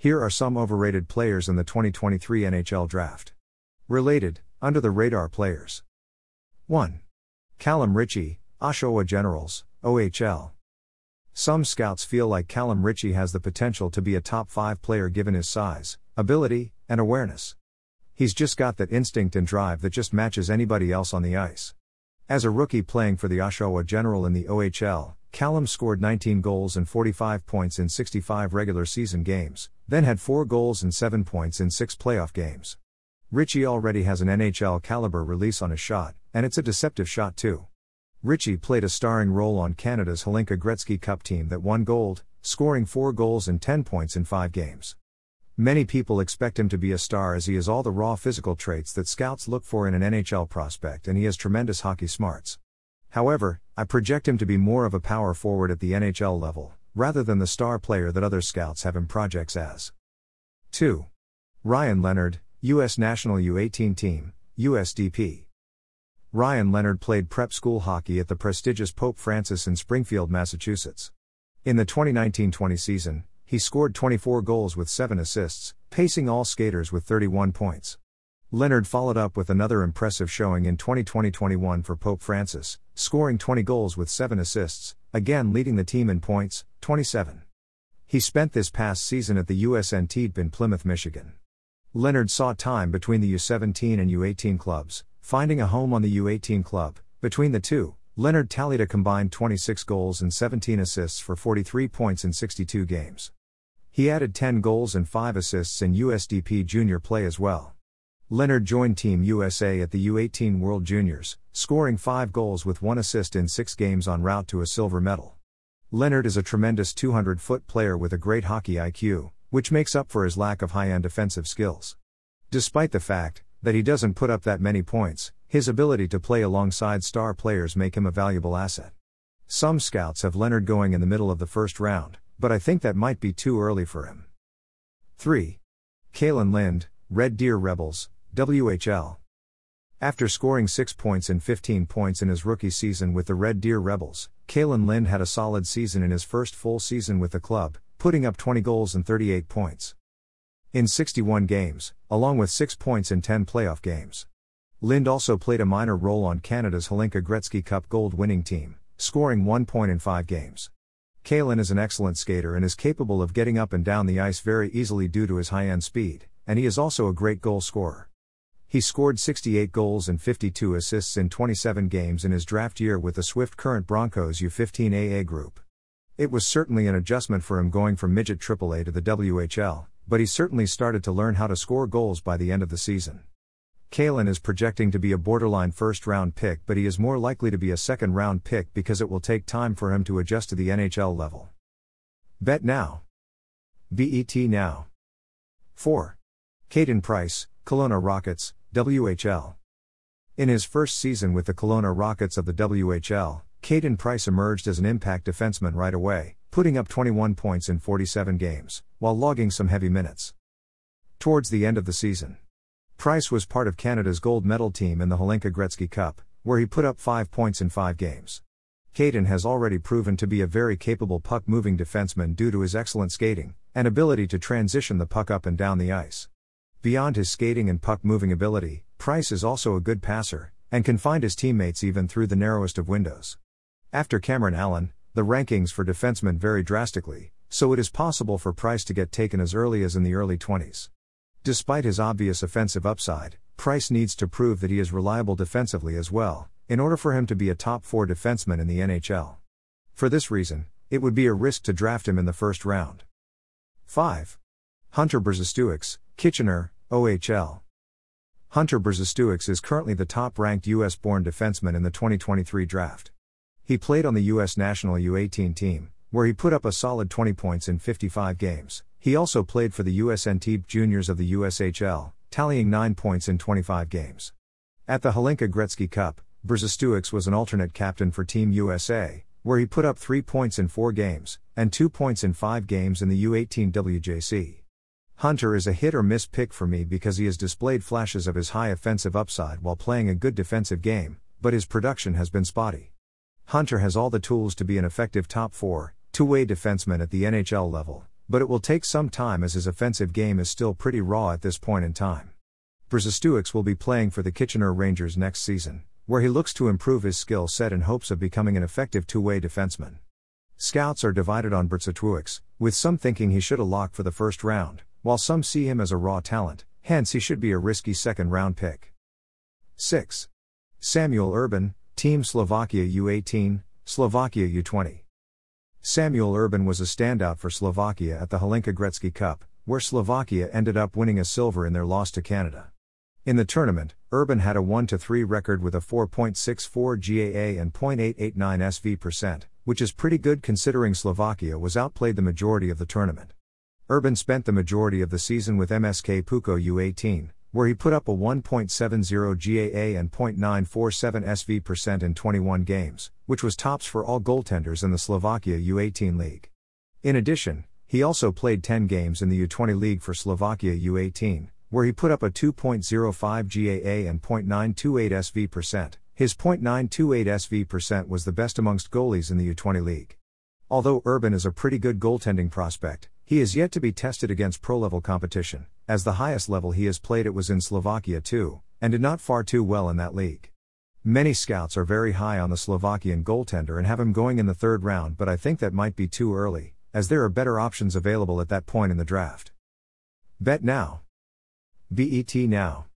Here are some overrated players in the 2023 NHL Draft. Related, under the radar players. 1. Callum Ritchie, Oshawa Generals, OHL. Some scouts feel like Callum Ritchie has the potential to be a top 5 player given his size, ability, and awareness. He's just got that instinct and drive that just matches anybody else on the ice. As a rookie playing for the Oshawa General in the OHL, Callum scored 19 goals and 45 points in 65 regular season games, then had 4 goals and 7 points in 6 playoff games. Ritchie already has an NHL caliber release on his shot, and it's a deceptive shot too. Ritchie played a starring role on Canada's Hlinka Gretzky Cup team that won gold, scoring 4 goals and 10 points in 5 games. Many people expect him to be a star as he has all the raw physical traits that scouts look for in an NHL prospect and he has tremendous hockey smarts. However, I project him to be more of a power forward at the NHL level, rather than the star player that other scouts have him projects as. 2. Ryan Leonard, U.S. National U18 Team, USDP. Ryan Leonard played prep school hockey at the prestigious Pope Francis in Springfield, Massachusetts. In the 2019 20 season, he scored 24 goals with 7 assists, pacing all skaters with 31 points. Leonard followed up with another impressive showing in 2020 21 for Pope Francis, scoring 20 goals with 7 assists, again leading the team in points, 27. He spent this past season at the USN in Plymouth, Michigan. Leonard saw time between the U17 and U18 clubs, finding a home on the U18 club. Between the two, Leonard tallied a combined 26 goals and 17 assists for 43 points in 62 games. He added 10 goals and 5 assists in USDP junior play as well. Leonard joined Team USA at the U18 World Juniors, scoring 5 goals with 1 assist in 6 games en route to a silver medal. Leonard is a tremendous 200 foot player with a great hockey IQ, which makes up for his lack of high end defensive skills. Despite the fact that he doesn't put up that many points, his ability to play alongside star players make him a valuable asset. Some scouts have Leonard going in the middle of the first round, but I think that might be too early for him. 3. Kalan Lind, Red Deer Rebels, WHL. After scoring 6 points and 15 points in his rookie season with the Red Deer Rebels, Kalan Lind had a solid season in his first full season with the club, putting up 20 goals and 38 points. In 61 games, along with 6 points in 10 playoff games. Lind also played a minor role on Canada's Hlinka Gretzky Cup gold winning team, scoring 1 point in 5 games. Kalan is an excellent skater and is capable of getting up and down the ice very easily due to his high end speed, and he is also a great goal scorer. He scored 68 goals and 52 assists in 27 games in his draft year with the Swift Current Broncos U15 AA group. It was certainly an adjustment for him going from midget AAA to the WHL, but he certainly started to learn how to score goals by the end of the season. Kalan is projecting to be a borderline first round pick, but he is more likely to be a second round pick because it will take time for him to adjust to the NHL level. Bet now. BET now. 4. Caden Price, Kelowna Rockets, WHL. In his first season with the Kelowna Rockets of the WHL, Caden Price emerged as an impact defenseman right away, putting up 21 points in 47 games, while logging some heavy minutes. Towards the end of the season, Price was part of Canada's gold medal team in the Hlinka Gretzky Cup, where he put up 5 points in 5 games. Caden has already proven to be a very capable puck moving defenseman due to his excellent skating and ability to transition the puck up and down the ice. Beyond his skating and puck moving ability, Price is also a good passer, and can find his teammates even through the narrowest of windows. After Cameron Allen, the rankings for defensemen vary drastically, so it is possible for Price to get taken as early as in the early 20s. Despite his obvious offensive upside, Price needs to prove that he is reliable defensively as well, in order for him to be a top 4 defenseman in the NHL. For this reason, it would be a risk to draft him in the first round. 5. Hunter Brzustewicz, Kitchener, OHL. Hunter Brzustewicz is currently the top ranked U.S. born defenseman in the 2023 draft. He played on the U.S. national U18 team, where he put up a solid 20 points in 55 games. He also played for the USNT juniors of the USHL, tallying 9 points in 25 games. At the Hlinka Gretzky Cup, Brzustewicz was an alternate captain for Team USA, where he put up 3 points in 4 games, and 2 points in 5 games in the U18 WJC. Hunter is a hit or miss pick for me because he has displayed flashes of his high offensive upside while playing a good defensive game, but his production has been spotty. Hunter has all the tools to be an effective top 4, two way defenseman at the NHL level, but it will take some time as his offensive game is still pretty raw at this point in time. Brzustewicz will be playing for the Kitchener Rangers next season, where he looks to improve his skill set in hopes of becoming an effective two way defenseman. Scouts are divided on Brzustewicz, with some thinking he should have locked for the first round, while some see him as a raw talent, hence he should be a risky second round pick. 6. Samuel Urban, Team Slovakia U18, Slovakia U20. Samuel Urban was a standout for Slovakia at the Hlinka Gretzky Cup, where Slovakia ended up winning a silver in their loss to Canada. In the tournament, Urban had a 1 3 record with a 4.64 GAA and .889 SV percent, which is pretty good considering Slovakia was outplayed the majority of the tournament. Urban spent the majority of the season with MSK Puko U18, where he put up a 1.70 GAA and .947 SV percent in 21 games, which was tops for all goaltenders in the Slovakia U18 league. In addition, he also played 10 games in the U20 league for Slovakia U18, where he put up a 2.05 GAA and .928 SV percent. His .928 SV percent was the best amongst goalies in the U20 league. Although Urban is a pretty good goaltending prospect, he is yet to be tested against pro level competition, as the highest level he has played it was in Slovakia too, and did not far too well in that league. Many scouts are very high on the Slovakian goaltender and have him going in the third round, but I think that might be too early, as there are better options available at that point in the draft. Bet now. BET now.